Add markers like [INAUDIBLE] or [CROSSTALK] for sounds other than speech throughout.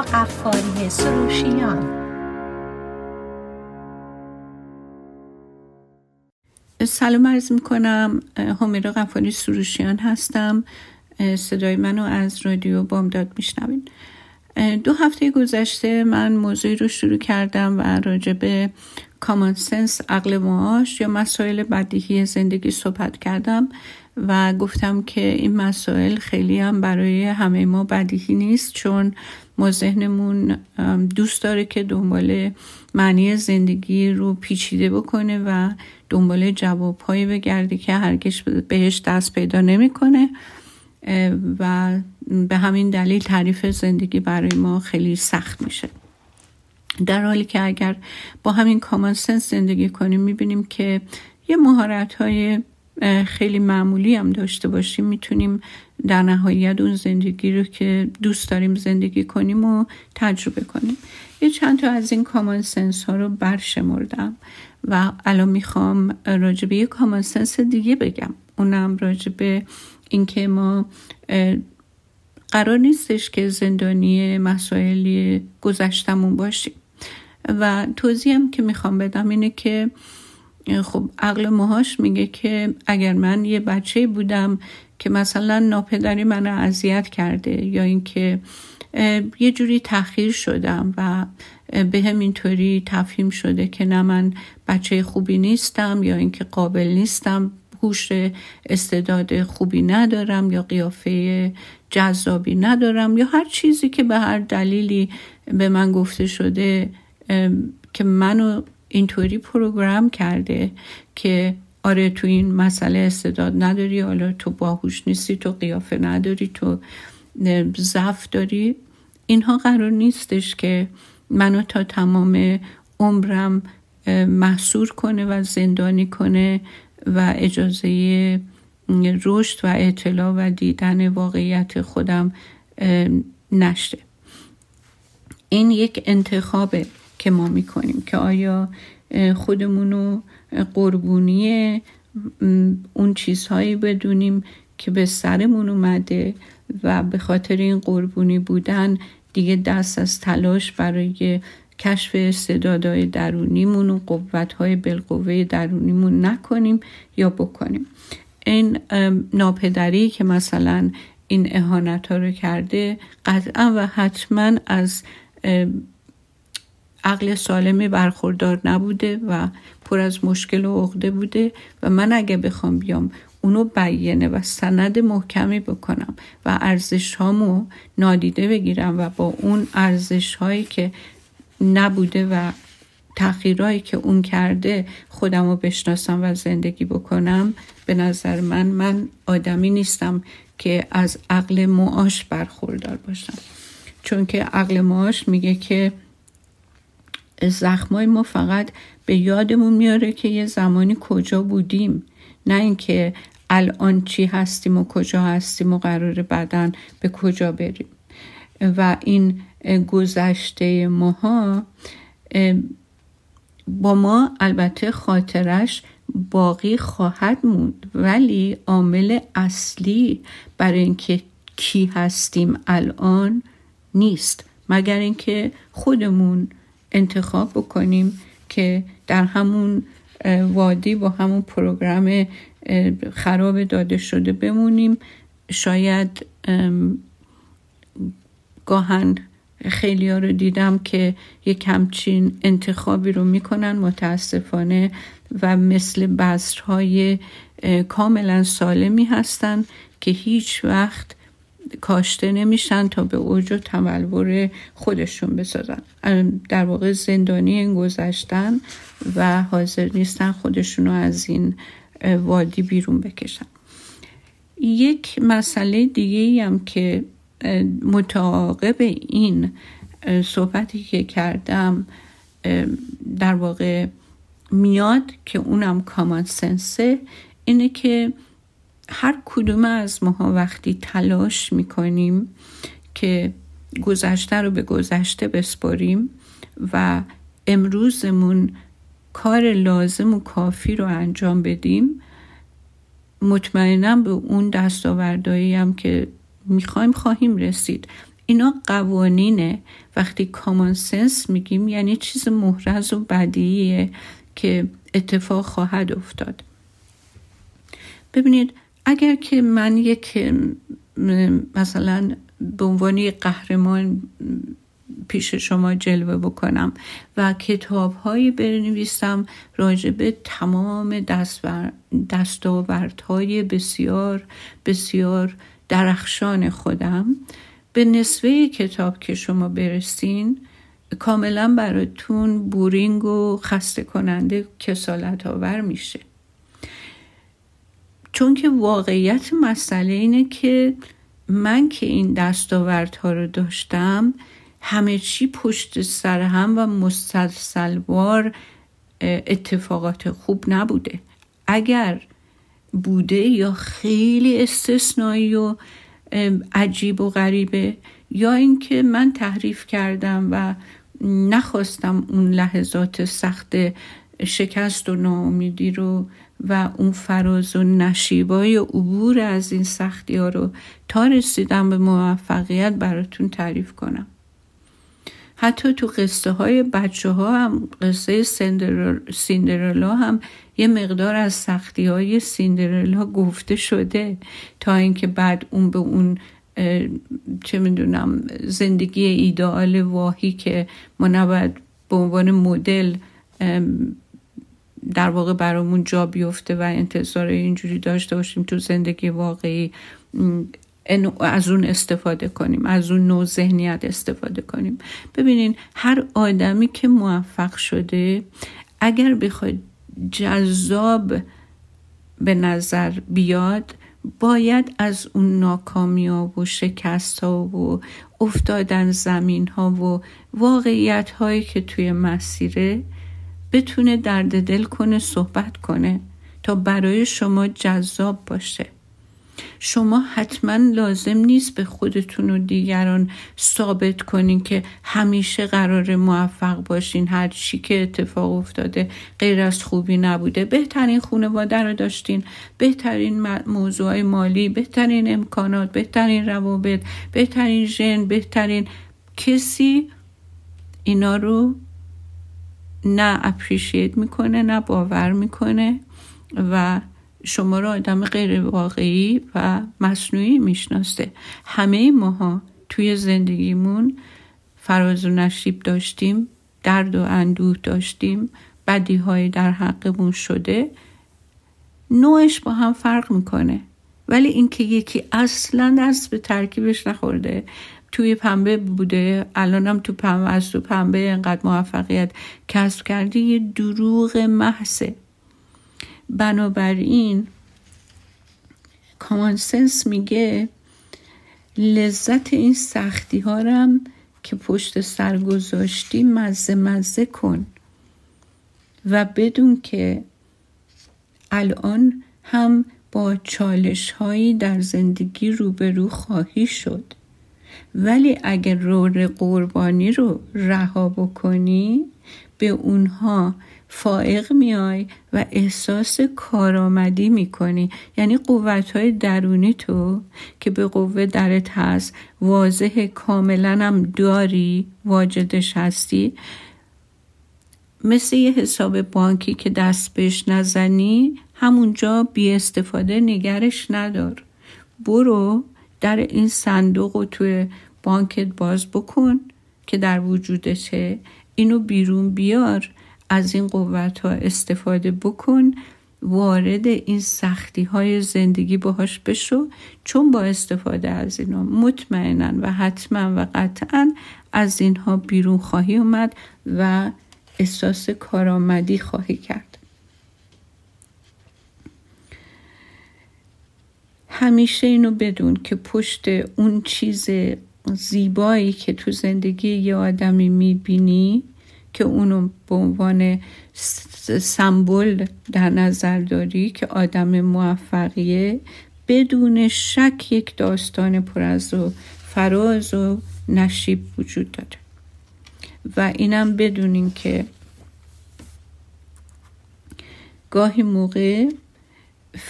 قفاری سروشیان. سلام عرض می‌کنم. همیرا قفاری سروشیان هستم. صدای منو از رادیو بامداد میشنوین. دو هفته گذشته من موضوعی رو شروع کردم و راجع به کامان سنس عقل معاش یا مسائل بدیهی زندگی صحبت کردم و گفتم که این مسائل خیلی هم برای همه ما بدیهی نیست چون ما ذهنمون دوست داره که دنبال معنی زندگی رو پیچیده بکنه و دنبال جوابهایی بگرده که هرگز بهش دست پیدا نمی‌کنه. و به همین دلیل تعریف زندگی برای ما خیلی سخت میشه. در حالی که اگر با همین کامان سنس زندگی کنیم می‌بینیم که یه مهارت های خیلی معمولی هم داشته باشیم. می‌تونیم در نهایت اون زندگی رو که دوست داریم زندگی کنیم و تجربه کنیم. یه چند تا از این کامان سنس ها رو برشمردم و الان می‌خوام راجع به یه کامان سنس دیگه بگم. اونم راجع به اینکه ما قرار نیستش که زندانی مسائلی گذشتمون باشیم. و توضیحم که می‌خوام بدم اینه که خب عقل ماهاش میگه که اگر من یه بچه بودم که مثلا ناپدری من اذیت کرده یا اینکه یه جوری تأخیر شدم و به هم اینطوری تفهیم شده که نه من بچه خوبی نیستم یا اینکه قابل نیستم هوش استعداد خوبی ندارم یا قیافه جذابی ندارم یا هر چیزی که به هر دلیلی به من گفته شده که منو اینطوری پروگرام کرده که آره تو این مسئله استعداد نداری حالا تو باهوش نیستی تو قیافه نداری تو ضعف داری. اینها قرار نیستش که منو تا تمام عمرم محصور کنه و زندانی کنه و اجازه رشد و اطلاع و دیدن واقعیت خودم نشته این یک انتخابه. که ما می‌کنیم که آیا خودمونو قربونی اون چیزهایی بدونیم که به سرمون اومده و به خاطر این قربونی بودن دیگه دست از تلاش برای کشف استعدادهای درونیمون و قوتهای بالقوه درونیمون نکنیم یا بکنیم. این ناپدری که مثلا این اهانت ها رو کرده قطعا و حتما از عقل سالمی برخوردار نبوده و پر از مشکل و عقده بوده و من اگه بخوام بیام اونو بیانه و سند محکمی بکنم و ارزش هامو نادیده بگیرم و با اون ارزش هایی که نبوده و تغییرهایی که اون کرده خودم رو بشناسم و زندگی بکنم به نظر من من آدمی نیستم که از عقل معاش برخوردار باشم. چون که عقل معاش میگه که زخمای ما فقط به یادمون میاره که یه زمانی کجا بودیم. نه اینکه الان چی هستیم و کجا هستیم و قرار بدن به کجا بریم. و این گذشته ماها با ما البته خاطرش باقی خواهد موند. ولی عامل اصلی برای اینکه کی هستیم الان نیست. مگر اینکه خودمون انتخاب بکنیم که در همون وادی با همون پروگرام خراب داده شده بمونیم. شاید گاهن خیلی ها رو دیدم که یک همچین انتخابی رو می‌کنن متاسفانه و مثل بذرهای کاملا سالمی هستن که هیچ وقت کاشته نمیشن تا به اوج و تملور خودشون بسازن. در واقع زندانی این گذشتن و حاضر نیستن خودشون رو از این وادی بیرون بکشن. یک مسئله دیگه هم که متعاقب این صحبتی که کردم در واقع میاد که اونم کامان سنسه اینه که هر کدوم از ماها وقتی تلاش می‌کنیم که گذشته رو به گذشته بسپاریم و امروزمون کار لازم و کافی رو انجام بدیم مطمئنا به اون دستاوردهایی هم که می‌خوایم خواهیم رسید. اینا قوانینه. وقتی کامان سنس میگیم یعنی چیز محرز و بدیه که اتفاق خواهد افتاد. ببینید اگر که من یک مثلا به عنوان قهرمان پیش شما جلوه بکنم و کتاب هایی بنویسم راجع به تمام دستاوردهای بسیار بسیار درخشان خودم به نصفه کتاب که شما برسین کاملا براتون بورینگ و خسته کننده کسالت آور میشه. چون که واقعیت مسئله اینه که من که این دستاوردها رو داشتم همه چی پشت سر هم و مستسلوار اتفاقات خوب نبوده. اگر بوده یا خیلی استثنایی و عجیب و غریبه یا اینکه من تحریف کردم و نخواستم اون لحظات سخت شکست و ناامیدی رو و اون فراز و نشیبای عبور از این سختی ها رو تا رسیدم به موفقیت براتون تعریف کنم. حتی تو قصه های بچه ها هم قصه سیندرلا هم یه مقدار از سختی های سیندرلا گفته شده تا اینکه بعد اون به اون چه می‌دونم زندگی ایدئال واهی که ما نباید به عنوان مدل در واقع برامون جا بیفته و انتظار اینجوری داشته باشیم تو زندگی واقعی از اون استفاده کنیم از اون نوع ذهنیت استفاده کنیم. ببینین هر آدمی که موفق شده اگر بخواید جذاب به نظر بیاد باید از اون ناکامی ها و شکست ها و افتادن زمین ها و واقعیت هایی که توی مسیره بتونه درد دل کنه صحبت کنه تا برای شما جذاب باشه. شما حتما لازم نیست به خودتون و دیگران ثابت کنین که همیشه قرار موفق باشین. هر چی که اتفاق افتاده غیر از خوبی نبوده. بهترین خانواده رو داشتین. بهترین موضوع مالی بهترین امکانات بهترین روابط بهترین ژن بهترین کسی اینا رو نه اپریشیت می‌کنه نه باور می‌کنه و شما را آدم غیر واقعی و مصنوعی می‌شناسه همه ماها توی زندگیمون فراز و نشیب داشتیم درد و اندوه داشتیم بدی های در حقمون شده. نوعش با هم فرق می‌کنه. ولی اینکه یکی اصلا از به ترکیبش نخورده توی پنبه بوده. الانم تو پنبه از تو پنبه انقدر موفقیت کسب کرده یه دروغ محضه. بنابراین کامانسنس میگه لذت این سختی ها رم که پشت سر گذاشتی مزه مزه کن و بدون که الان هم با چالش هایی در زندگی روبرو خواهی شد. ولی اگر رور قربانی رو رها بکنی به اونها فائق میای و احساس کارآمدی می‌کنی. یعنی قوت های درونی تو که به قوه درت هست واضح کاملا هم داری واجدش هستی. مثل یه حساب بانکی که دست بهش نزنی همونجا بی استفاده نگرش ندار. برو در این صندوق رو توی بانکت باز بکن که در وجودشه اینو بیرون بیار از این قوت ها استفاده بکن وارد این سختی های زندگی باهاش بشو چون با استفاده از اینا مطمئنا و حتما و قطعا از اینها بیرون خواهی اومد و احساس کارآمدی خواهی کرد. همیشه اینو بدون که پشت اون چیز زیبایی که تو زندگی یه آدمی می‌بینی که اونو به عنوان سمبل در نظر داری که آدم موفقیه بدون شک یک داستان پر از و فراز و نشیب وجود داره. و اینم بدونین که گاهی موقع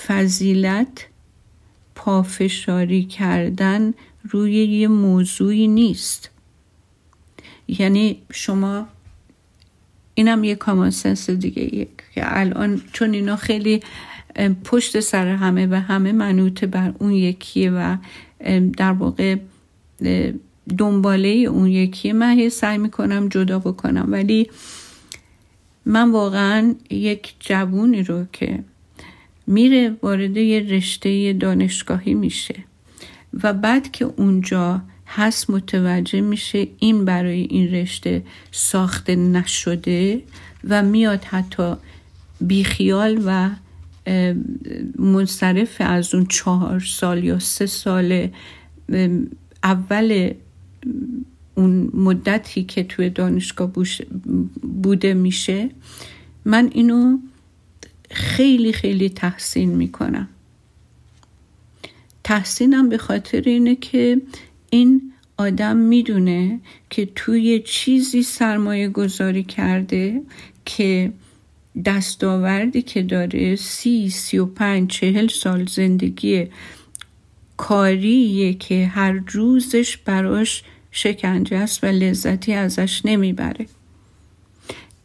فضیلت پافشاری کردن روی یه موضوعی نیست. یعنی شما اینم یه کامانسنس دیگه که الان چون اینا خیلی پشت سر همه و همه منوط بر اون یکیه و در واقع دنباله اون یکیه. من هی سعی می‌کنم جدا بکنم. ولی من واقعا یک جوونی رو که میره وارد یه رشته دانشگاهی میشه. و بعد که اونجا هست متوجه میشه این برای این رشته ساخته نشده و میاد حتی بیخیال و منصرف از اون چهار سال یا سه سال اول اون مدتی که توی دانشگاه بوده میشه. من اینو خیلی خیلی تحسین می‌کنم. تحسینم به خاطر اینه که این آدم می‌دونه که توی چیزی سرمایه گذاری کرده که دستاوردی که داره سی سی و پنج چهل سال زندگی کاریه که هر روزش براش شکنجه است و لذتی ازش نمی‌بره.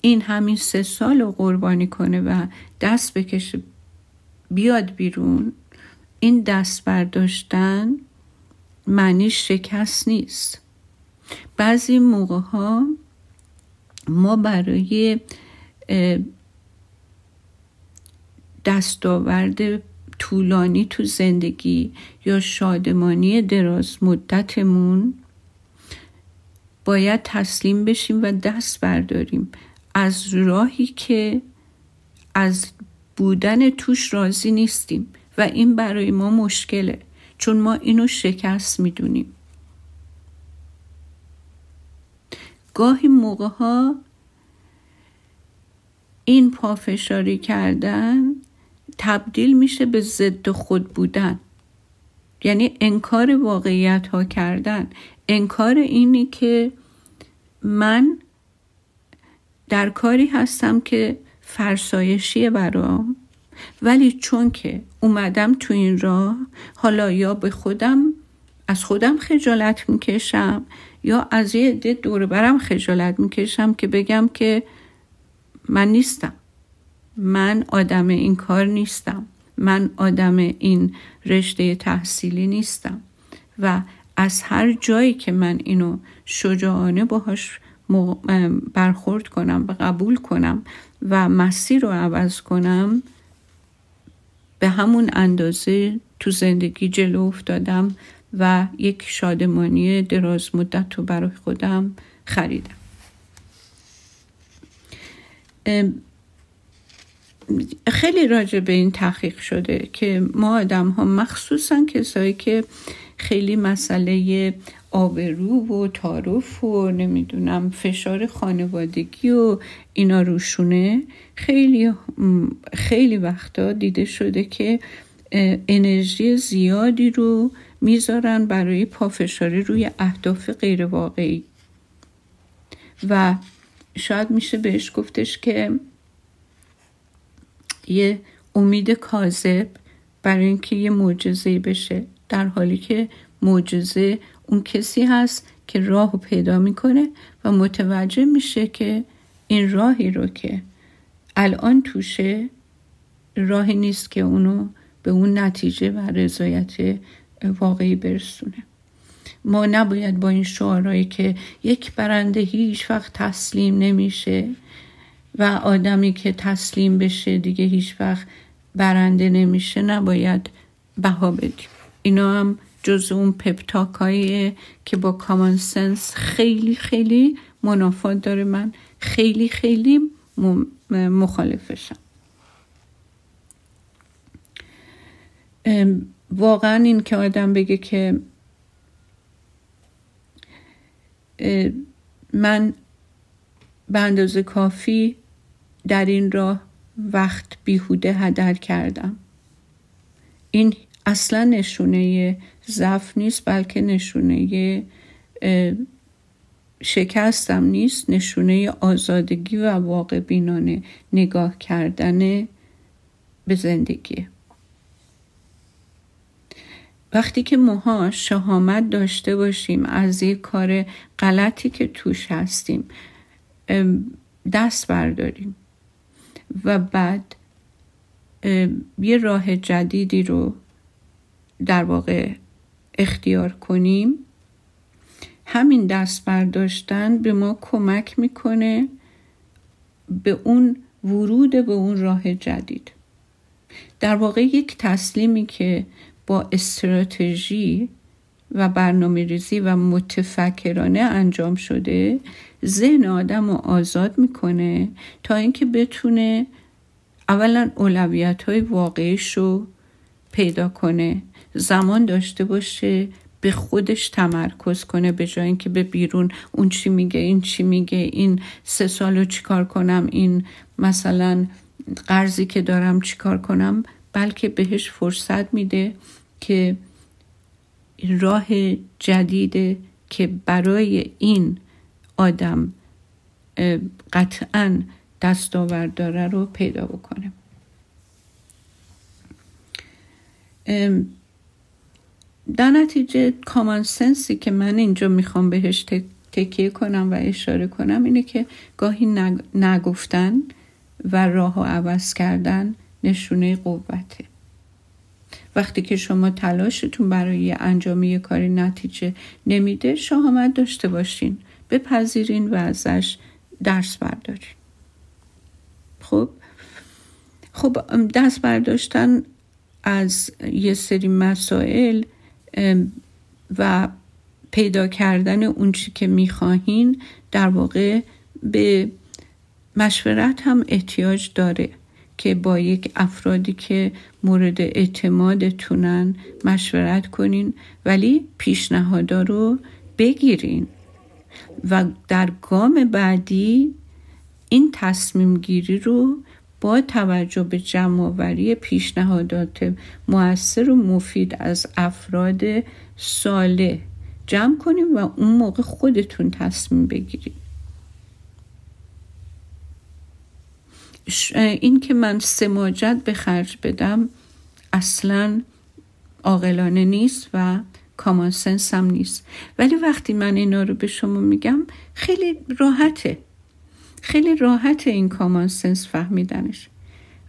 این همین سه سال رو قربانی کنه و دست بکشه بیاد بیرون این دست برداشتن معنی شکست نیست. بعضی موقع ها ما برای دستاورد طولانی تو زندگی یا شادمانی دراز مدتمون باید تسلیم بشیم و دست برداریم. از راهی که از بودن توش راضی نیستیم و این برای ما مشکله چون ما اینو شکست می‌دونیم. گاهی موقع ها این پافشاری کردن تبدیل میشه به ضد خود بودن. یعنی انکار واقعیت ها کردن. انکار اینی که من در کاری هستم که فرسایشیه برام. ولی چون که اومدم تو این راه حالا یا به خودم از خودم خجالت می‌کشم یا از یه عده دور برم خجالت می‌کشم که بگم که من نیستم. من آدم این کار نیستم. من آدم این رشته تحصیلی نیستم. و از هر جایی که من اینو شجاعانه باهاش برخورد کنم و قبول کنم و مسیر رو عوض کنم به همون اندازه تو زندگی جلو افتادم و یک شادمانی دراز مدت رو برای خودم خریدم. خیلی راجع به این تحقیق شده که ما آدم ها مخصوصا کسایی که خیلی مسئله آبرو و تعارف و نمی‌دونم فشار خانوادگی و اینا روشونه. خیلی خیلی وقتا دیده شده که انرژی زیادی رو می‌ذارن برای پافشاری روی اهداف غیر واقعی و شاید میشه بهش گفتش که یه امید کاذب برای اینکه یه معجزه بشه در حالی که معجزه اون کسی هست که راه رو پیدا می‌کنه و متوجه میشه که این راهی رو که الان توشه راهی نیست که اونو به اون نتیجه و رضایت واقعی برسونه. ما نباید با این شعارهایی که یک برنده هیچ وقت تسلیم نمیشه و آدمی که تسلیم بشه دیگه هیچ وقت برنده نمیشه نباید بها بدیم. اینا هم جز اون پپتاک که با کامان سنس خیلی خیلی منافات داره. من خیلی خیلی مخالفشم. واقعا این که آدم بگه که من به اندازه کافی در این راه وقت بیهوده هدر کردم. این اصلا نشونه ضعف نیست بلکه نشونه شکستم نیست نشونه آزادگی و واقع بینانه نگاه کردن به زندگی. وقتی که ماها شهامت داشته باشیم از یک کار غلطی که توش هستیم دست برداریم و بعد یه راه جدیدی رو در واقع اختیار کنیم. همین دست برداشتن به ما کمک می‌کنه به اون ورود به اون راه جدید. در واقع یک تسلیمی که با استراتژی و برنامه ریزی و متفکرانه انجام شده ذهن آدم رو آزاد می‌کنه تا اینکه بتونه اولا اولویت های واقعیش رو پیدا کنه. زمان داشته باشه به خودش تمرکز کنه به جای اینکه به بیرون اون چی میگه این چی میگه این سه سالو چیکار کنم این مثلا قرضی که دارم چیکار کنم بلکه بهش فرصت میده که راه جدیده که برای این آدم قطعا دستاورد داره رو پیدا بکنه. در نتیجه کامان سنسی که من اینجا می‌خوام بهش تکیه کنم و اشاره کنم اینه که گاهی نگفتن و راه و عوض کردن نشونه قوته. وقتی که شما تلاشتون برای انجام یه کاری نتیجه نمیده شهامت داشته باشین بپذیرین و ازش درس بردارین. خب؟ خب دست برداشتن از یه سری مسائل و پیدا کردن اون چی که می‌خواهین در واقع به مشورت هم احتیاج داره که با یک افرادی که مورد اعتمادتونن مشورت کنین ولی پیشنهادا رو بگیرین. و در گام بعدی این تصمیم گیری رو با توجه به جمعآوری پیشنهادات موثر و مفید از افراد ساله جمع کنیم و اون موقع خودتون تصمیم بگیرید. این که من سماجت به خرج بدم اصلا عاقلانه نیست و کامان سنس هم نیست. ولی وقتی من اینا رو به شما میگم خیلی راحته. خیلی راحت این کامان سنس فهمیدنش.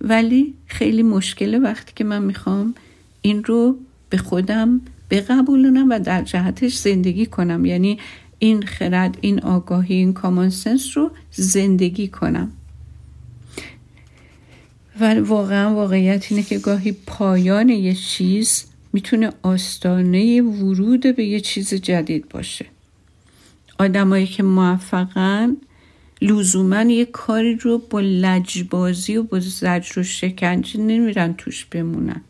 ولی خیلی مشکله وقتی که من می‌خوام این رو به خودم بقبولونم و در جهتش زندگی کنم. یعنی این خرد این آگاهی این کامان سنس رو زندگی کنم. و واقعا واقعیت اینه که گاهی پایان یه چیز می‌تونه آستانه ورود به یه چیز جدید باشه. آدمایی که موفقن لزوما یه کاری رو با لجبازی و با زجر و شکنجه نمیرن توش بمونن.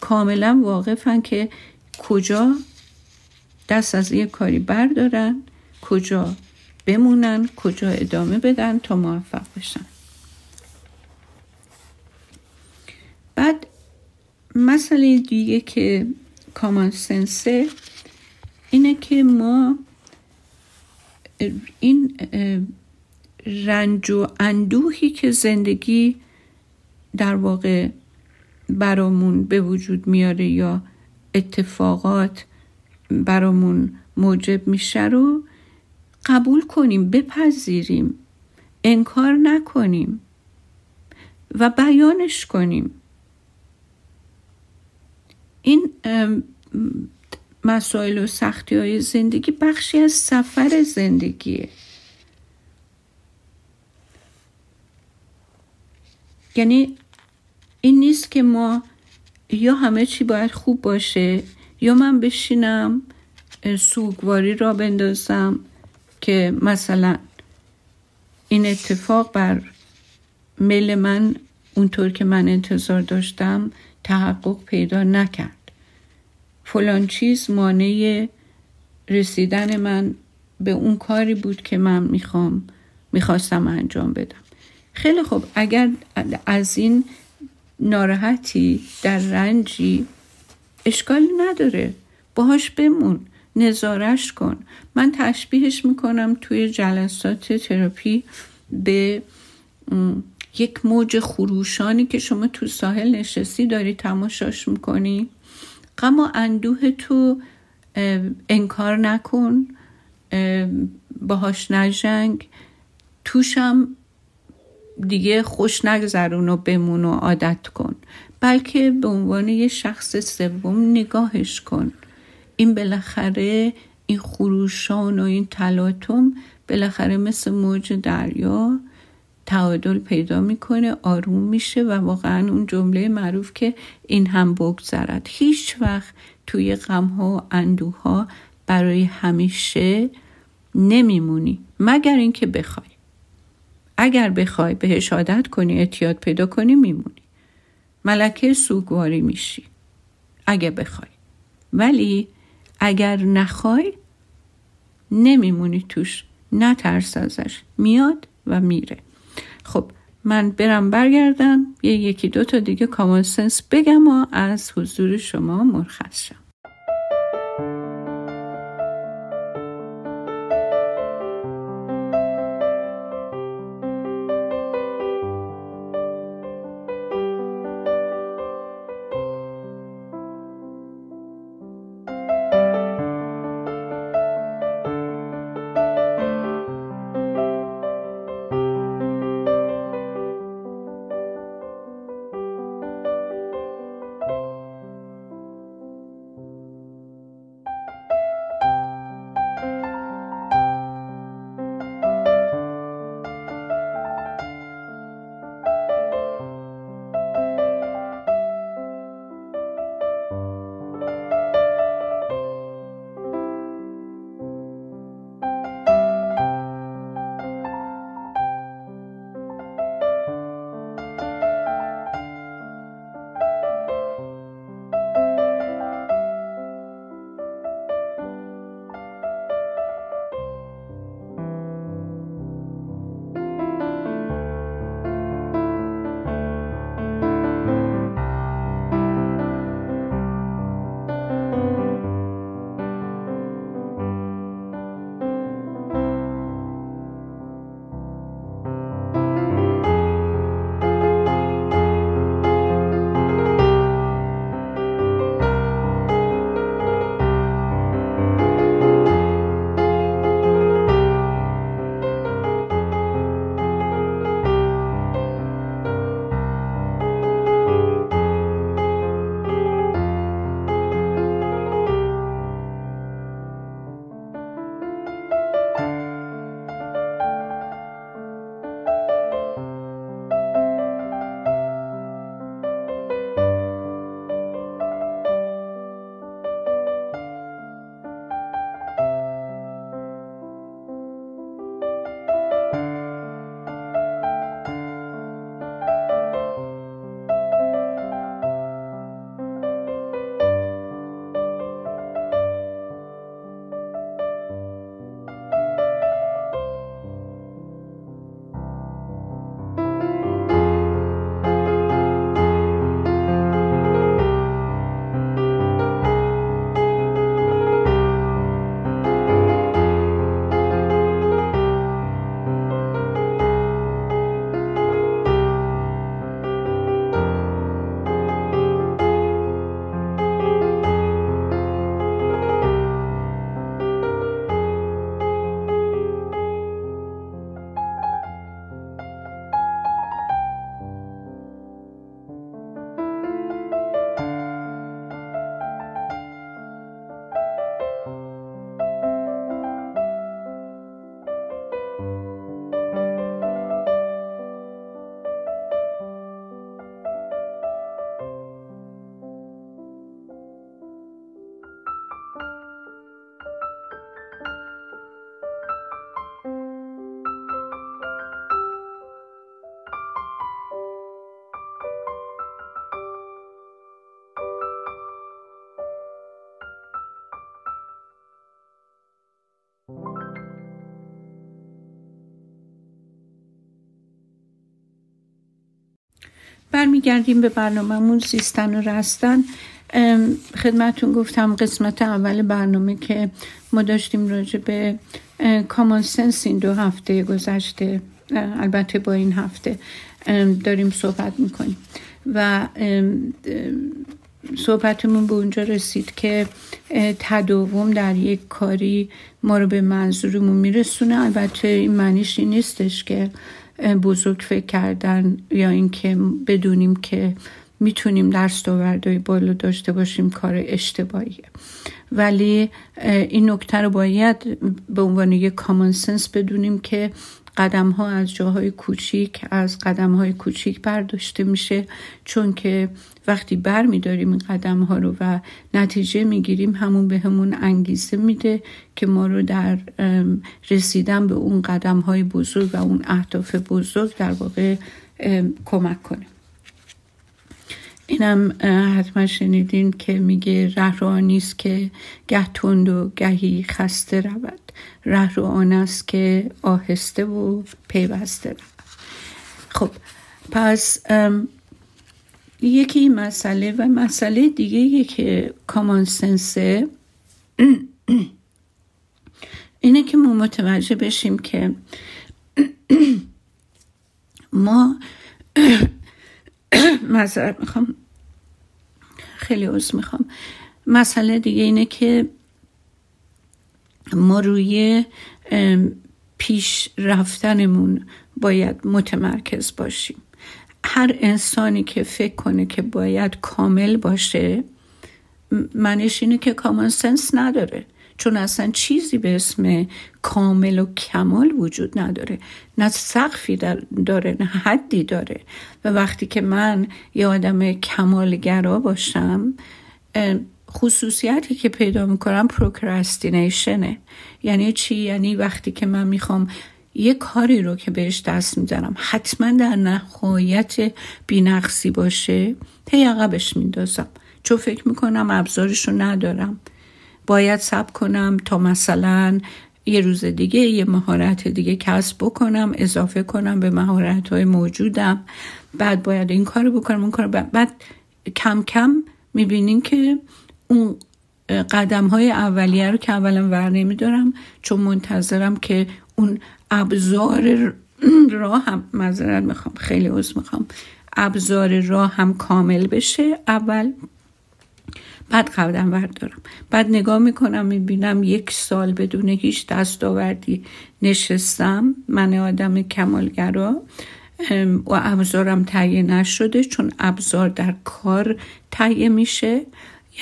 کاملا واقفن که کجا دست از یه کاری بردارن کجا بمونن کجا ادامه بدن تا موفق بشن. بعد مسئله دیگه که کامان سنسه اینه که ما این رنج و اندوهی که زندگی در واقع برامون به وجود میاره یا اتفاقات برامون موجب میشه رو قبول کنیم بپذیریم انکار نکنیم و بیانش کنیم. این مسائل و سختی های زندگی بخشی از سفر زندگیه. یعنی این نیست که ما یا همه چی باید خوب باشه یا من بشینم سوگواری را بندازم که مثلا این اتفاق بر میل من اونطور که من انتظار داشتم تحقق پیدا نکرد. فلان چیز مانع رسیدن من به اون کاری بود که من می‌خوام می‌خواستم انجام بدم. خیلی خوب. اگر از این ناراحتی در رنجی اشکالی نداره. باهاش بمون. نظارش کن. من تشبیهش می‌کنم توی جلسات تراپی به یک موج خروشانی که شما تو ساحل نشستی داری تماشاش می‌کنی. غم و اندوه تو انکار نکن. باهاش نجنگ. توشم دیگه خوش نگذرون و بمون و عادت کن. بلکه به عنوان یه شخص سوم نگاهش کن. این بالاخره این خروشان و این تلاطم بالاخره مثل موج دریا تعادل پیدا می‌کنه آروم میشه و واقعا اون جمله معروف که این هم بگذرد. هیچ وقت توی غم ها و اندوه برای همیشه نمیمونی مگر اینکه بخوای. اگر بخوای بهش عادت کنی اعتیاد پیدا کنی میمونی. ملکه سوگواری میشی اگه بخوای. ولی اگر نخوای نمیمونی توش. نترس ازش. میاد و میره. خب من برم برگردم. یه یکی دو تا دیگه کامل سنس بگم و از حضور شما مرخص شم. برمیگردیم به برنامهمون زیستن و رستن. خدمتون گفتم قسمت اول برنامه که ما داشتیم راجع به کامان سنس این دو هفته گذشته البته با این هفته داریم صحبت می‌کنیم. و صحبتمون به اونجا رسید که تداوم در یک کاری ما رو به منظورمون میرسونه. البته این معنیش این نیستش که بزرگ فکر کردن یا اینکه بدونیم که می‌تونیم درس داوردهای بالا داشته باشیم کار اشتباهیه. ولی این نکته رو باید به عنوان یک کامن سنس بدونیم که قدم ها از جاهای کوچیک از قدم های کوچیک برداشته میشه. چون که وقتی بر میداریم این قدم ها رو و نتیجه می‌گیریم همون به همون انگیزه میده که ما رو در رسیدن به اون قدم های بزرگ و اون اهداف بزرگ در واقع کمک کنه. اینم حتما شنیدین که میگه ره رو نیست که گه تند و گهی خسته رود. ره رو است که آهسته و پیوسته رود. خب پس یکی مسئله و مسئله دیگه که کامان سنسه [CLEARS THROAT] اینه که ما متوجه بشیم که [CLEARS THROAT] ما [CLEARS THROAT] مذارت می‌خوام. خیلی عوض می‌خوام. مسئله دیگه اینه که ما روی پیش رفتنمون باید متمرکز باشیم. هر انسانی که فکر کنه که باید کامل باشه منش اینه که کامان سنس نداره. چون اصلا چیزی به اسم کامل و کمال وجود نداره. نه سقفی داره نه حدی داره. و وقتی که من یه آدم کمالگرا باشم خصوصیتی که پیدا می‌کنم پروکرستینیشنه یعنی چی؟ یعنی وقتی که من می‌خوام یه کاری رو که بهش دست می‌زنم حتما در نهایت بینقصی باشه هی عقبش میندازم. چون فکر می‌کنم ابزارش رو ندارم. باید سب کنم تا مثلا یه روز دیگه یه مهارت دیگه کسب بکنم اضافه کنم به مهارت های موجودم. بعد باید این کار بکنم اون کار بعد کم کم می‌بینیم که اون قدم های اولیه رو که اولا ور نمیدارم چون منتظرم که اون ابزار راه هم مذارت می‌خوام خیلی عوض می‌خوام. ابزار راه هم کامل بشه. اول بعد قدم بردارم. بعد نگاه می‌کنم می‌بینم یک سال بدون هیچ دستاوردی نشستم. من آدم کمالگرا. و ابزارم تهیه نشده چون ابزار در کار تهیه میشه.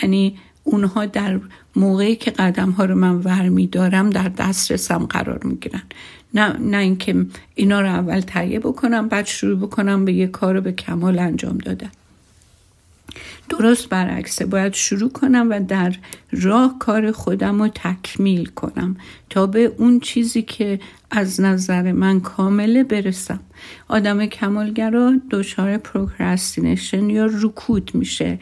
یعنی اونها در موقعی که قدم ها رو من ور میدارم در دسترسم قرار می‌گیرن. نه نه اینکه اینا رو اول تهیه بکنم بعد شروع بکنم به یه کار رو به کمال انجام دادم درست برعکسه. باید شروع کنم و در راه کار خودم رو تکمیل کنم تا به اون چیزی که از نظر من کامله برسم. آدم کمالگرا دچار پروکرستینشن یا رکود میشه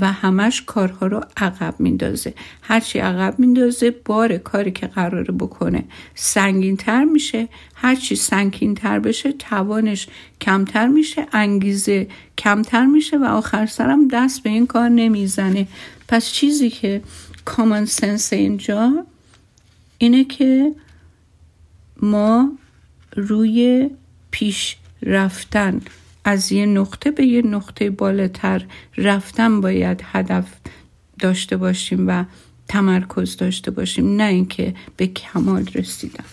و همش کارها رو عقب میندازه. هرچی عقب میندازه بار کاری که قراره بکنه سنگین تر میشه. هرچی سنگین تر بشه توانش کمتر میشه انگیزه کمتر میشه و آخر سرم دست به این کار نمی‌زنه. پس چیزی که کامن سنس اینجا اینه که ما روی پیش رفتن از یه نقطه به یه نقطه بالاتر رفتن باید هدف داشته باشیم و تمرکز داشته باشیم نه اینکه به کمال رسیدن.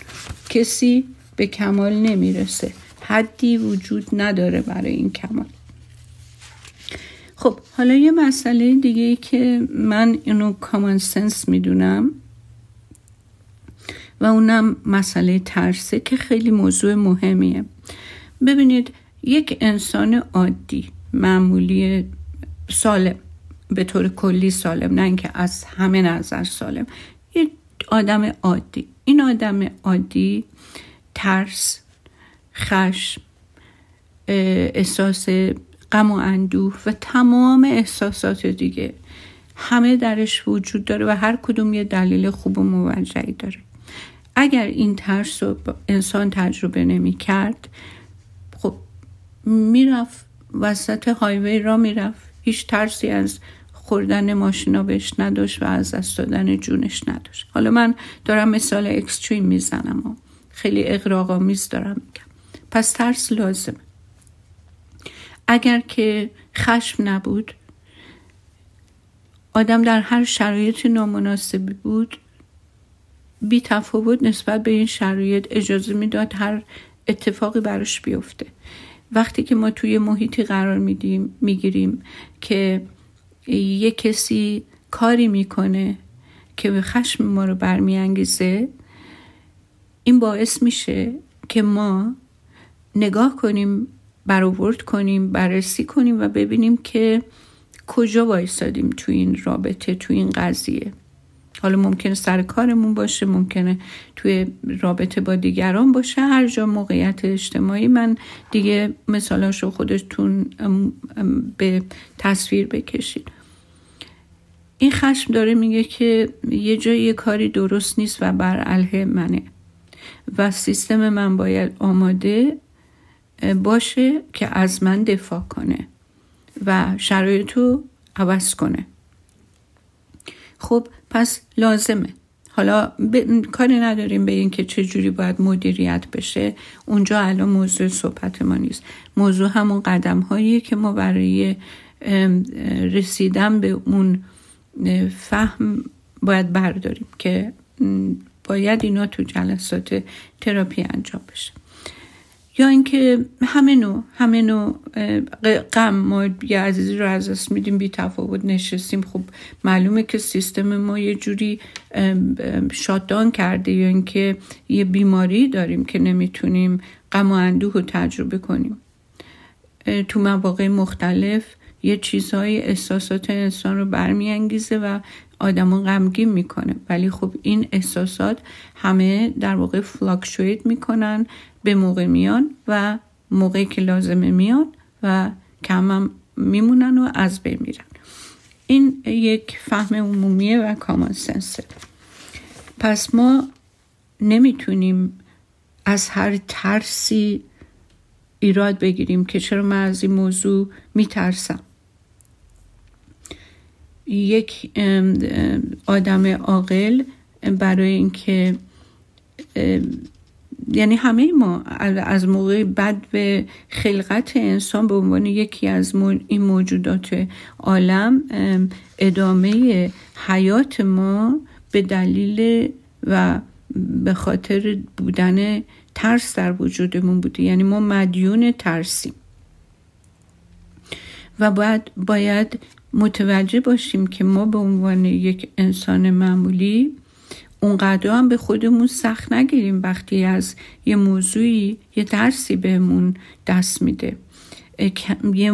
کسی به کمال نمی‌رسه. حدی وجود نداره برای این کمال. خب حالا یه مسئله دیگه ای که من اینو کامن سنس می‌دونم. و اونم مسئله ترسه که خیلی موضوع مهمیه. ببینید یک انسان عادی معمولی سالم به طور کلی سالم نه اینکه از همه نظر سالم یه آدم عادی. این آدم عادی ترس خشم احساس غم و اندوه و تمام احساسات دیگه. همه درش وجود داره و هر کدوم یه دلیل خوب و موجهی داره. اگر این ترس رو انسان تجربه نمی کرد خب می‌رفت وسط هایوی را می‌رفت هیچ ترسی از خوردن ماشینا بهش نداشت و از دست دادن جونش نداشت. حالا من دارم مثال اکستریم می‌زنم و خیلی اقراقامیز دارم میگم. پس ترس لازمه. اگر که خشم نبود آدم در هر شرایط نامناسبی بود بی تفاوت نسبت به این شرایط اجازه می‌داد هر اتفاقی براش بیفته. وقتی که ما توی محیطی قرار میدیم می‌گیریم که یه کسی کاری می‌کنه که خشم ما رو برمیانگیزه این باعث میشه که ما نگاه کنیم برآورد کنیم بررسی کنیم و ببینیم که کجا وایسادیم تو این رابطه تو این قضیه. حالا ممکنه سر کارمون باشه ممکنه توی رابطه با دیگران باشه. هر جا موقعیت اجتماعی من دیگه مثالاشو خودتون به تصویر بکشید. این خشم داره میگه که یه جایی یه کاری درست نیست و بر علیه منه و سیستم من باید آماده باشه که از من دفاع کنه و شرایط رو عوض کنه. خب پس لازمه. حالا کاری نداریم به اینکه چه جوری باید مدیریت بشه. اونجا الان موضوع صحبت ما نیست. موضوع همون قدم هاییه که ما برای رسیدن به اون فهم باید برداریم که باید اینا تو جلسات تراپی انجام بشه. یا اینکه همه نوع همه نوع غم ما یه عزیزی رو از دست میدیم بی تفاوت نشستیم. خب معلومه که سیستم ما یه جوری شادان کرده یا اینکه یه بیماری داریم که نمی‌تونیم غم و اندوه رو تجربه کنیم. تو مواقع مختلف یه چیزهای احساسات انسان رو برمیانگیزه و آدمو غمگین می‌کنه. ولی خب این احساسات همه در واقع فلاکشویت می‌کنن. به موقع میان و موقعی که لازمه میان و کم هم میمونن و از بین میرن. این یک فهم عمومیه و کامان سنسه پس ما نمی‌تونیم از هر ترسی ایراد بگیریم که چرا من از این موضوع میترسم. یک آدم عاقل برای اینکه یعنی همه ما از موقع بد به خلقت انسان به عنوان یکی از این موجودات عالم ادامه حیات ما به دلیل و به خاطر بودن ترس در وجودمون بوده. یعنی ما مدیون ترسیم. و باید, باید متوجه باشیم که ما به عنوان یک انسان معمولی اونقدر هم به خودمون سخت نگیریم وقتی از یه موضوعی یه درسی بهمون دست میده. یه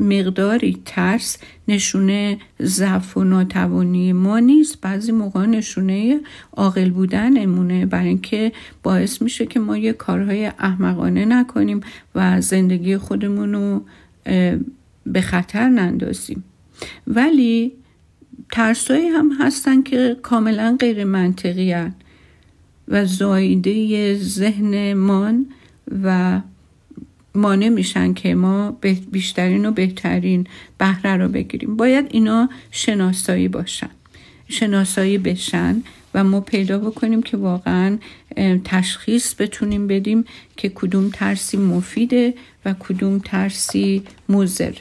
مقداری ترس نشونه ضعف و ناتوانی ما نیست. بعضی موقع نشونه عاقل بودنمونه برای اینکه باعث میشه که ما یه کارهای احمقانه نکنیم و زندگی خودمون رو به خطر نندازیم. ولی ترسایی هم هستن که کاملا غیر منطقی هن و زایده ذهنمان و مانع میشن که ما بیشترین و بهترین بهره رو بگیریم. باید اینا شناسایی باشن شناسایی بشن و ما پیدا بکنیم که واقعا تشخیص بتونیم بدیم که کدوم ترسی مفیده و کدوم ترسی مزره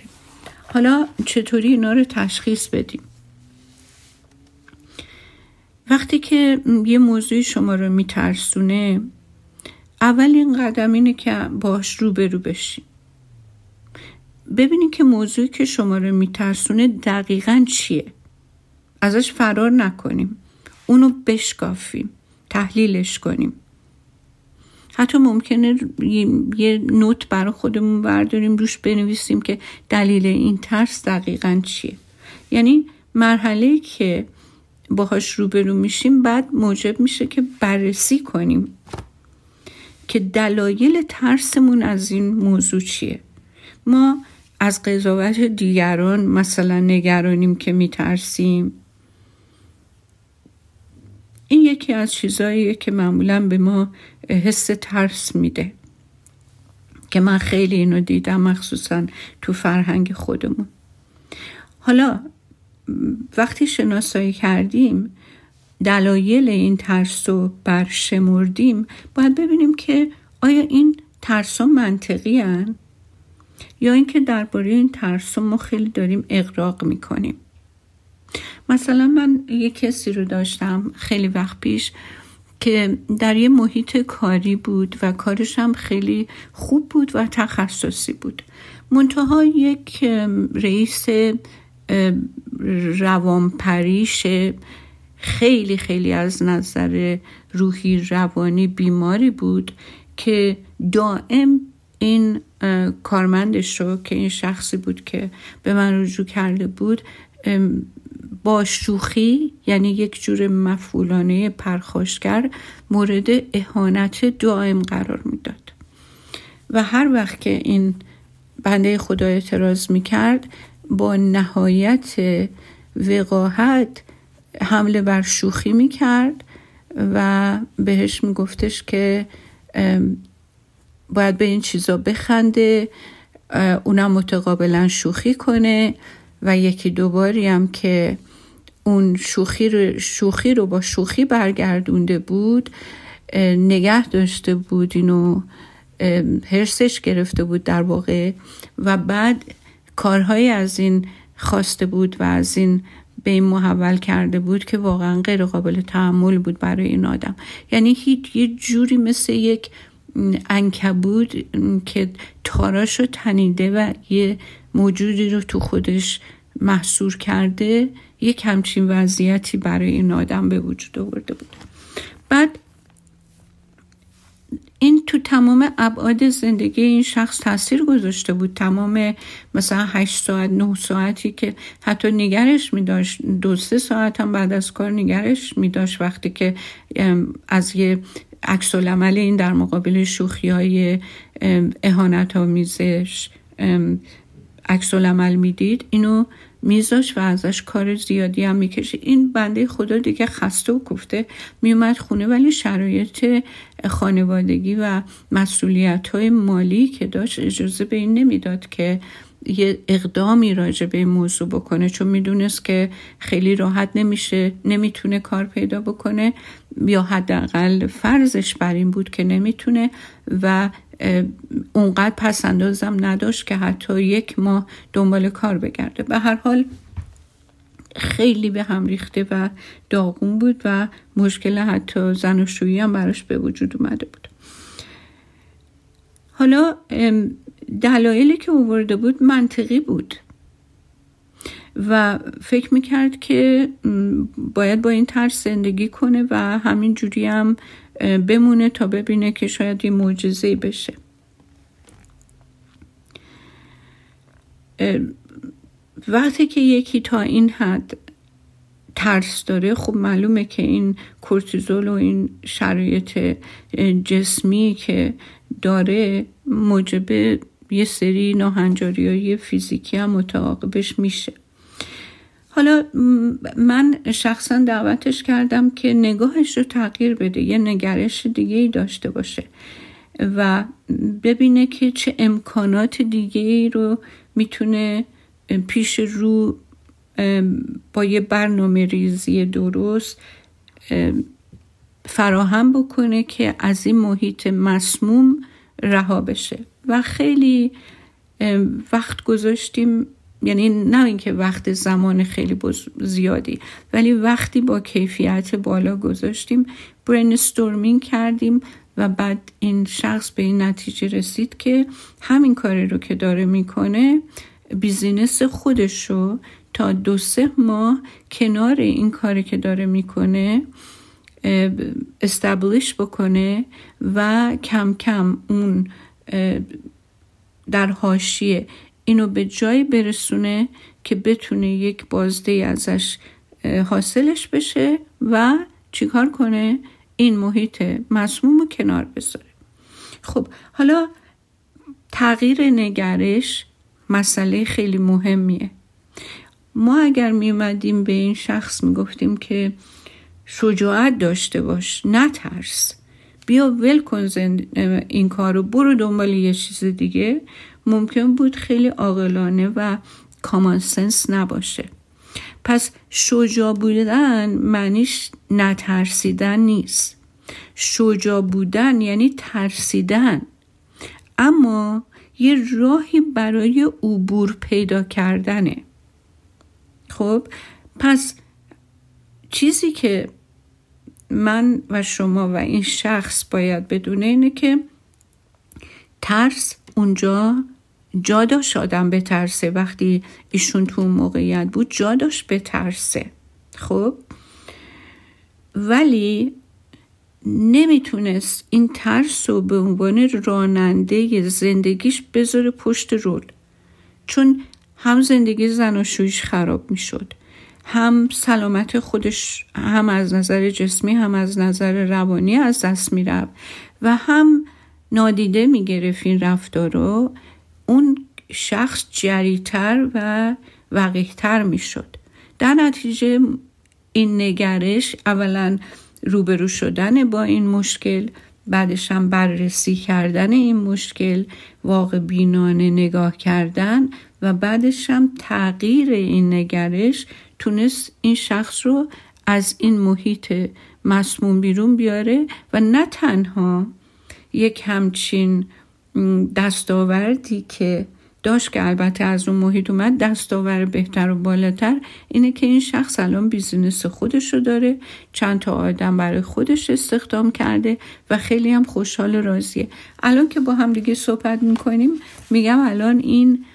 حالا چطوری اینا رو تشخیص بدیم؟ وقتی که یه موضوعی شما رو میترسونه اولین قدم اینه که باش روبرو بشین ببینید که موضوعی که شما رو میترسونه دقیقا چیه. ازش فرار نکنیم. اونو بشکافیم. تحلیلش کنیم. حتی ممکنه یه نوت برای خودمون برداریم روش بنویسیم که دلیل این ترس دقیقا چیه. یعنی مرحله که باهاش روبرو میشیم بعد موجب میشه که بررسی کنیم که دلایل ترسمون از این موضوع چیه. ما از قضاوت دیگران مثلا نگرانیم که میترسیم. این یکی از چیزهاییه که معمولا به ما حس ترس میده. که من خیلی اینو دیدم مخصوصا تو فرهنگ خودمون. حالا وقتی شناسایی کردیم دلایل این ترس رو برشمردیم باید ببینیم که آیا این ترس ها منطقی هن؟ یا اینکه درباره این ترس ما خیلی داریم اقراق می‌کنیم مثلا من یه کسی رو داشتم خیلی وقت پیش که در یه محیط کاری بود و کارش هم خیلی خوب بود و تخصصی بود منتها یک رئیس روانپریش خیلی خیلی از نظر روحی روانی بیماری بود که دائم این کارمندش رو که این شخصی بود که به من رجوع کرده بود با شوخی یعنی یک جور مفعولانه پرخاشگر مورد اهانت دائم قرار می‌داد. و هر وقت که این بنده خدا اعتراض می‌کرد با نهایت وقاحت حمله بر شوخی می‌کرد و بهش میگفتش که باید به این چیزا بخنده اونم متقابلا شوخی کنه و یکی دوباری هم که اون شوخی رو, شوخی رو با شوخی برگردونده بود نگه داشته بود اینو هرسش گرفته بود در واقع و بعد کارهای از این خواسته بود و از این به این محول کرده بود که واقعا غیر قابل تحمل بود برای این آدم. یعنی هیچ یه جوری مثل یک انکبود که تاراش رو تنیده و یه موجودی رو تو خودش محصور کرده یک همچین وضعیتی برای این آدم به وجود آورده بود. بعد این تو تمام ابعاد زندگی این شخص تاثیر گذاشته بود. تمام مثلا هشت ساعت نه ساعتی که حتی نگرش می داشت دو سه ساعت هم بعد از کار نگرش می داشت وقتی که از یه عکس عمل این در مقابل شوخی های اهانت آمیزش عکس عمل می‌دید اینو میذاش و ازش کار زیادی هم می‌کشه. این بنده خدا دیگه خسته و گفته میومد خونه ولی شرایط خانوادگی و مسئولیت های مالی که داشت اجازه به این نمی‌داد که یه اقدامی راجع به این موضوع بکنه چون می‌دونست که خیلی راحت نمیشه نمی‌تونه کار پیدا بکنه یا حداقل فرضش بر این بود که نمی‌تونه و اونقدر پس اندازم نداشت که حتی یک ماه دنبال کار بگرده. به هر حال خیلی به هم ریخته و داغون بود و مشکل حتی زن و شویی هم براش به وجود اومده بود. حالا دلایلی که اوورده بود منطقی بود و فکر می‌کرد که باید با این ترس زندگی کنه و همین جوری هم بمونه تا ببینه که شاید یه معجزه بشه. وقتی که یکی تا این حد ترس داره خب معلومه که این کورتیزول و این شرایط جسمی که داره موجب یه سری ناهنجاری های فیزیکی هم متعاقبش میشه. حالا من شخصا دعوتش کردم که نگاهش رو تغییر بده یه نگرش دیگه ای داشته باشه و ببینه که چه امکانات دیگه ای رو می‌تونه پیش رو با یه برنامه ریزی درست فراهم بکنه که از این محیط مسموم رها بشه. و خیلی وقت گذاشتیم یعنی نه اینکه وقت زمان خیلی زیادی ولی وقتی با کیفیت بالا گذاشتیم brainstorming کردیم و بعد این شخص به این نتیجه رسید که همین کاری رو که داره می‌کنه business خودش رو تا دو سه ماه کنار این کاری که داره می‌کنه establish بکنه و کم کم اون در حاشیه اینو به جایی برسونه که بتونه یک بازده ازش حاصلش بشه و چیکار کنه؟ این محیط مسموم رو کنار بذاره. خب حالا تغییر نگرش مسئله خیلی مهمیه. ما اگر می اومدیم به این شخص می گفتیم که شجاعت داشته باش نترس. بیا ول کن این کار رو برو دنبال یه چیز دیگه. ممکن بود خیلی عاقلانه و کامان سنس نباشه. پس شجاع بودن معنیش نترسیدن نیست. شجاع بودن یعنی ترسیدن. اما یه راهی برای عبور پیدا کردنه. خب پس چیزی که من و شما و این شخص باید بدونه اینه که ترس اونجا جا داشت آدم بترسه. وقتی ایشون تو اون موقعیت بود جا داشت بترسه. خب؟ ولی نمی‌تونست این ترس رو به عنوان راننده زندگیش بذاره پشت رول. چون هم زندگی زن و شویش خراب می‌شد هم سلامت خودش هم از نظر جسمی هم از نظر روانی از دست می‌رفت و هم نادیده می‌گرفت این رفتار رو. اون شخص جریتر و وقیهتر می‌شد. در نتیجه این نگرش اولا روبرو شدن با این مشکل بعدش هم بررسی کردن این مشکل واقع بینانه نگاه کردن و بعدش هم تغییر این نگرش تونست این شخص رو از این محیط مسموم بیرون بیاره و نه تنها یک همچین دستاوردی که داشت که البته از اون محیط اومد دستاور بهتر و بالاتر اینه که این شخص الان بیزینس خودش رو داره چند تا آدم برای خودش استخدام کرده و خیلی هم خوشحال راضیه. الان که با هم دیگه صحبت می‌کنیم میگم الان این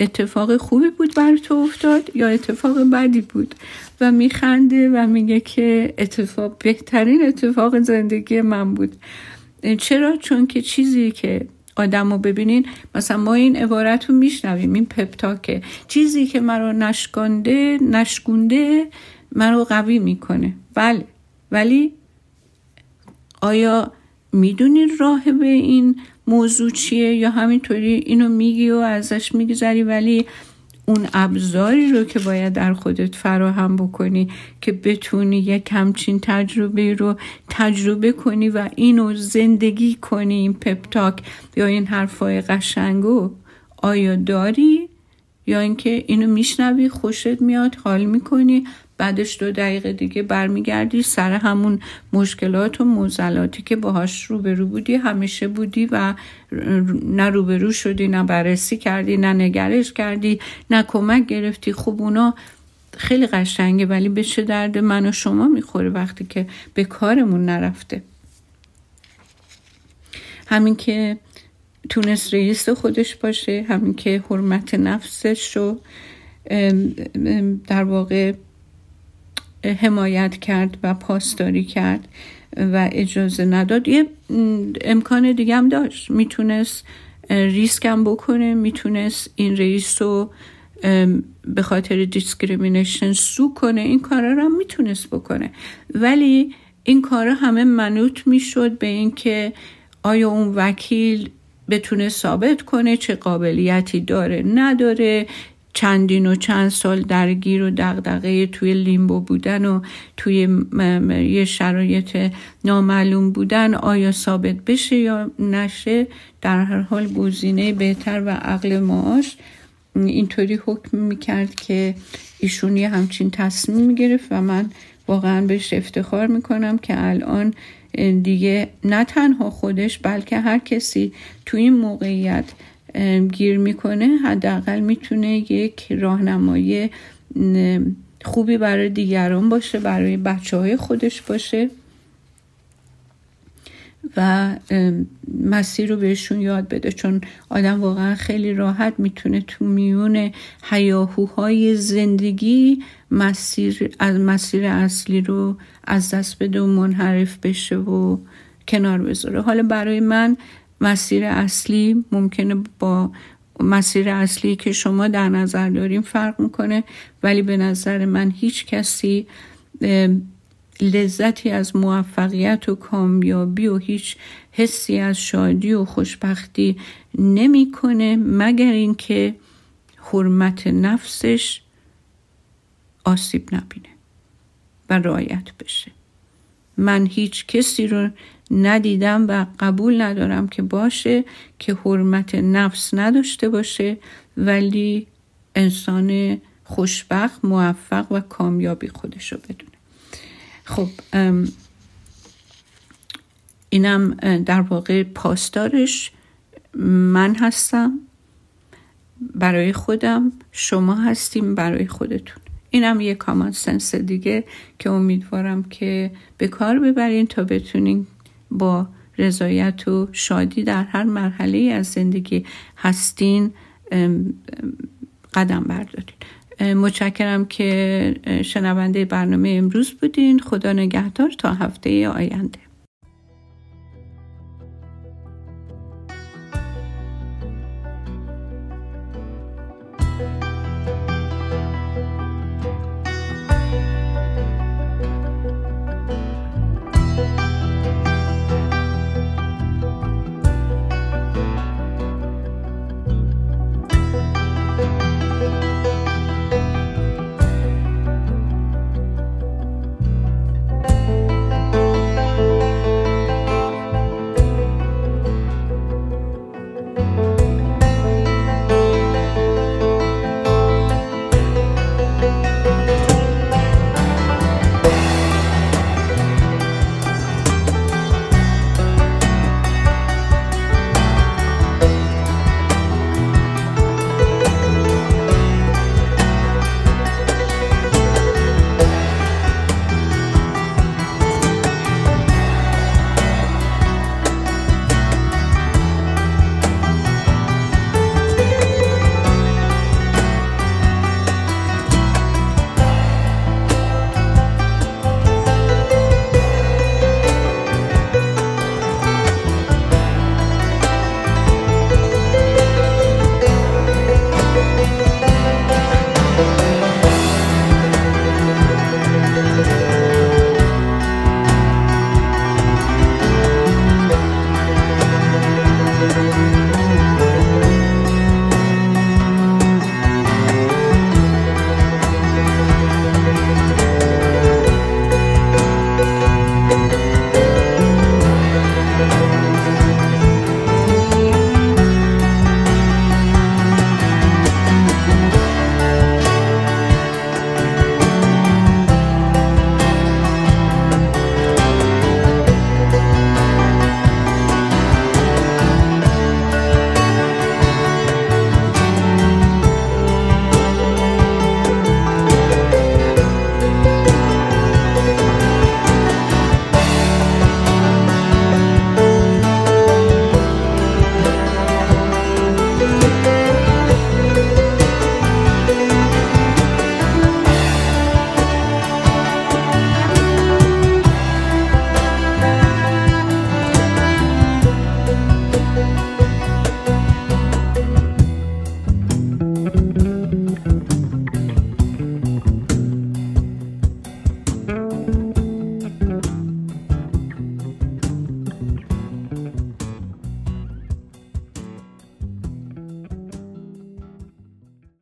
اتفاق خوبی بود بر تو افتاد یا اتفاق بدی بود؟ و میخنده و میگه که اتفاق بهترین اتفاق زندگی من بود. چرا؟ چون که چیزی که آدم رو ببینین مثلا ما این عبارت رو میشنویم این پپتاکه چیزی که مرا نشکانده نشگونده مرا قوی می‌کنه. بله. ولی آیا می‌دونی راه به این موضوع چیه؟ یا همینطوری اینو میگی و ازش میگذری ولی اون ابزاری رو که باید در خودت فراهم بکنی که بتونی یک همچین تجربه رو تجربه کنی و اینو زندگی کنی این پپتاک یا این حرفای قشنگو آیا داری؟ یا اینکه اینو میشنوی خوشت میاد حال می‌کنی بعدش دو دقیقه دیگه برمیگردی سر همون مشکلات و موزلاتی که باهاش روبرو بودی همیشه بودی و نه روبرو شدی نه بررسی کردی نه نگرش کردی نه کمک گرفتی. خب اونا خیلی قشنگه ولی به چه درد من و شما می‌خوره وقتی که به کارمون نرفته. همین که تونست رئیس خودش باشه همین که حرمت نفسش رو در واقع حمایت کرد و پاسداری کرد و اجازه نداد. یه امکان دیگه هم داشت. می‌تونست ریسک هم بکنه می‌تونست این رئیس رو به خاطر discrimination sue کنه. این کارا رو هم می‌تونست بکنه. ولی این کارا همه منوط می‌شد به اینکه آیا اون وکیل بتونه ثابت کنه چه قابلیتی داره نداره. چندین و چند سال درگیر و دغدغه توی limbo بودن و توی یه شرایط نامعلوم بودن آیا ثابت بشه یا نشه در هر حال گزینه بهتر و عقل معاش اینطوری حکم می‌کرد که ایشون یه همچین تصمیم می‌گرفت و من واقعا بهش افتخار می‌کنم که الان دیگه نه تنها خودش بلکه هر کسی توی این موقعیت گیر می‌کنه حداقل می‌تونه یک راهنمایی خوبی برای دیگران باشه برای بچه های خودش باشه. و مسیر رو بهشون یاد بده چون آدم واقعا خیلی راحت می‌تونه تو میون حیاهوهای زندگی مسیر از مسیر اصلی رو از دست بده و منحرف بشه و کنار بذاره. حالا برای من مسیر اصلی ممکنه با مسیر اصلی که شما در نظر داریم فرق می‌کنه ولی به نظر من هیچ کسی لذتی از موفقیت و کامیابی و هیچ حسی از شادی و خوشبختی نمی‌کنه مگر اینکه حرمت نفسش آسیب نبینه و رایت بشه. من هیچ کسی رو ندیدم و قبول ندارم که باشه که حرمت نفس نداشته باشه ولی انسان خوشبخت موفق و کامیابی خودش رو بدونه. خب اینم در واقع پاسدارش من هستم برای خودم شما هستیم برای خودتون. اینم یه کامان سنس دیگه که امیدوارم که به کار ببرین تا بتونین با رضایت و شادی در هر مرحله از زندگی هستین قدم بردارین. متشکرم که شنونده برنامه امروز بودین. خدا نگهدار تا هفته آینده.